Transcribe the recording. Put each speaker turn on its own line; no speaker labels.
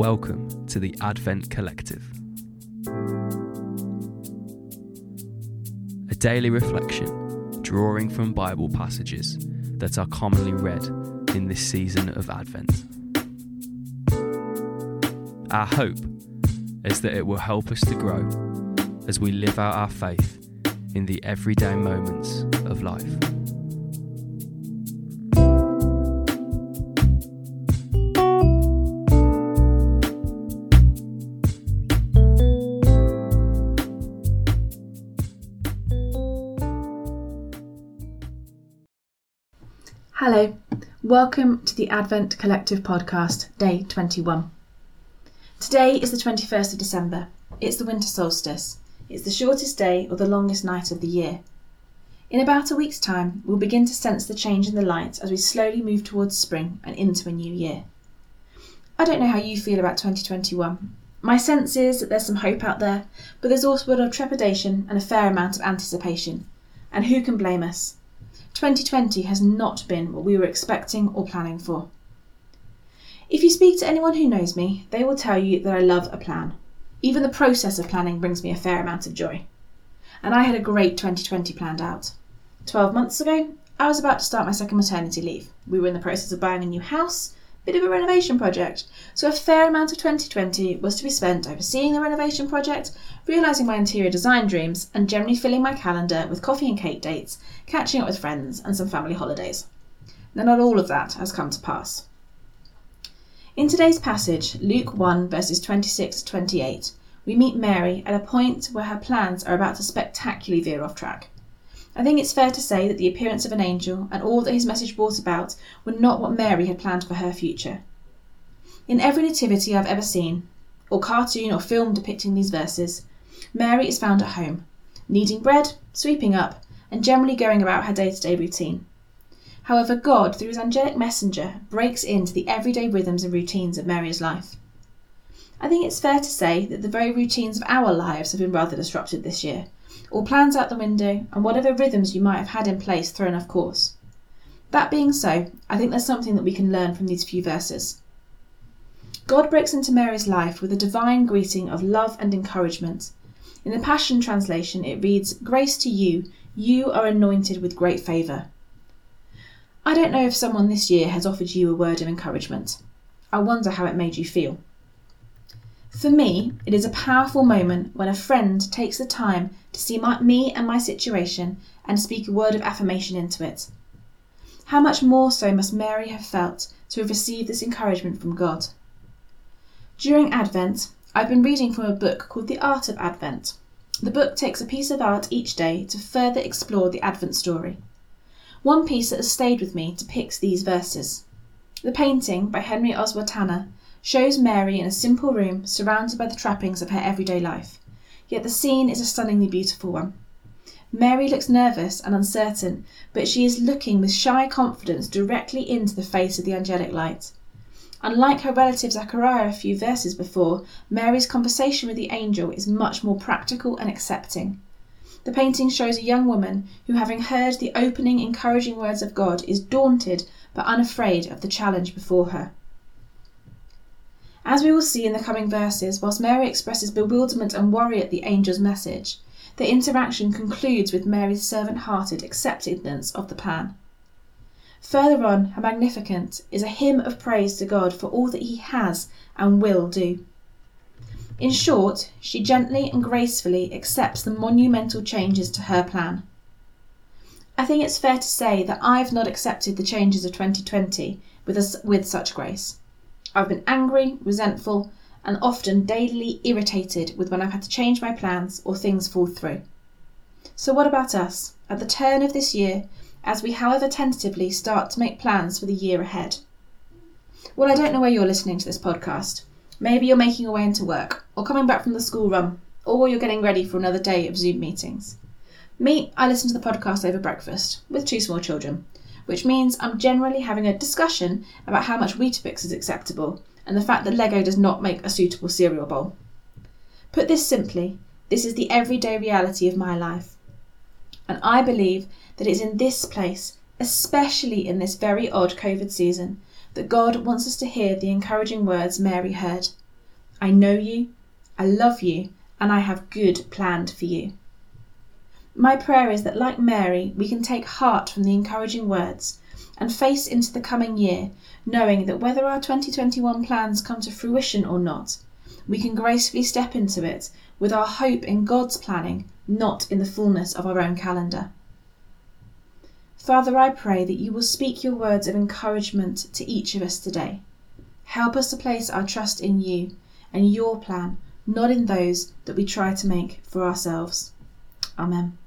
Welcome to the Advent Collective. A daily reflection drawing from Bible passages that are commonly read in this season of Advent. Our hope is that it will help us to grow as we live out our faith in the everyday moments of life.
Hello, welcome to the Advent Collective podcast, day 21. Today is the 21st of December. It's the winter solstice. It's the shortest day or the longest night of the year. In about a week's time, we'll begin to sense the change in the light as we slowly move towards spring and into a new year. I don't know how you feel about 2021. My sense is that there's some hope out there, but there's also a lot of trepidation and a fair amount of anticipation. And who can blame us? 2020 has not been what we were expecting or planning for. If you speak to anyone who knows me, they will tell you that I love a plan. Even the process of planning brings me a fair amount of joy. And I had a great 2020 planned out. 12 months ago, I was about to start my second maternity leave. We were in the process of buying a new house, bit of a renovation project, so a fair amount of 2020 was to be spent overseeing the renovation project, realising my interior design dreams, and generally filling my calendar with coffee and cake dates, catching up with friends, and some family holidays. Now, not all of that has come to pass. In today's passage, Luke 1 verses 26 to 28, we meet Mary at a point where her plans are about to spectacularly veer off track. I think it's fair to say that the appearance of an angel and all that his message brought about were not what Mary had planned for her future. In every nativity I've ever seen, or cartoon or film depicting these verses, Mary is found at home, kneading bread, sweeping up, and generally going about her day to day routine. However, God, through his angelic messenger, breaks into the everyday rhythms and routines of Mary's life. I think it's fair to say that the very routines of our lives have been rather disrupted this year, all plans out the window, and whatever rhythms you might have had in place thrown off course. That being so, I think there's something that we can learn from these few verses. God breaks into Mary's life with a divine greeting of love and encouragement. In the Passion Translation, it reads, Grace to you, you are anointed with great favour. I don't know if someone this year has offered you a word of encouragement. I wonder how it made you feel. For me, it is a powerful moment when a friend takes the time to see my, me and my situation and speak a word of affirmation into it. How much more so must Mary have felt to have received this encouragement from God? During Advent, I've been reading from a book called The Art of Advent. The book takes a piece of art each day to further explore the Advent story. One piece that has stayed with me depicts these verses. The painting, by Henry Ossawa Tanner, shows Mary in a simple room surrounded by the trappings of her everyday life, yet the scene is a stunningly beautiful one. Mary looks nervous and uncertain, but she is looking with shy confidence directly into the face of the angelic light. Unlike her relative Zachariah a few verses before, Mary's conversation with the angel is much more practical and accepting. The painting shows a young woman who, having heard the opening, encouraging words of God, is daunted but unafraid of the challenge before her. As we will see in the coming verses, whilst Mary expresses bewilderment and worry at the angel's message, the interaction concludes with Mary's servant hearted acceptance of the plan. Further on, her Magnificat is a hymn of praise to God for all that He has and will do. In short, she gently and gracefully accepts the monumental changes to her plan. I think it's fair to say that I've not accepted the changes of 2020 with, a, with such grace. I've been angry, resentful, and often daily irritated with when I've had to change my plans or things fall through. So, what about us, at the turn of this year, as we, however tentatively, start to make plans for the year ahead? Well, I don't know where you're listening to this podcast. Maybe you're making your way into work, or coming back from the school run, or you're getting ready for another day of Zoom meetings. Me, I listen to the podcast over breakfast with two small children, which means I'm generally having a discussion about how much Weetabix is acceptable and the fact that Lego does not make a suitable cereal bowl. Put this simply, this is the everyday reality of my life. And I believe that it's in this place, especially in this very odd COVID season, that God wants us to hear the encouraging words Mary heard I know you, I love you, and I have good planned for you. My prayer is that, like Mary, we can take heart from the encouraging words and face into the coming year, knowing that whether our 2021 plans come to fruition or not, we can gracefully step into it with our hope in God's planning, not in the fullness of our own calendar. Father, I pray that you will speak your words of encouragement to each of us today. Help us to place our trust in you and your plan, not in those that we try to make for ourselves. Amen.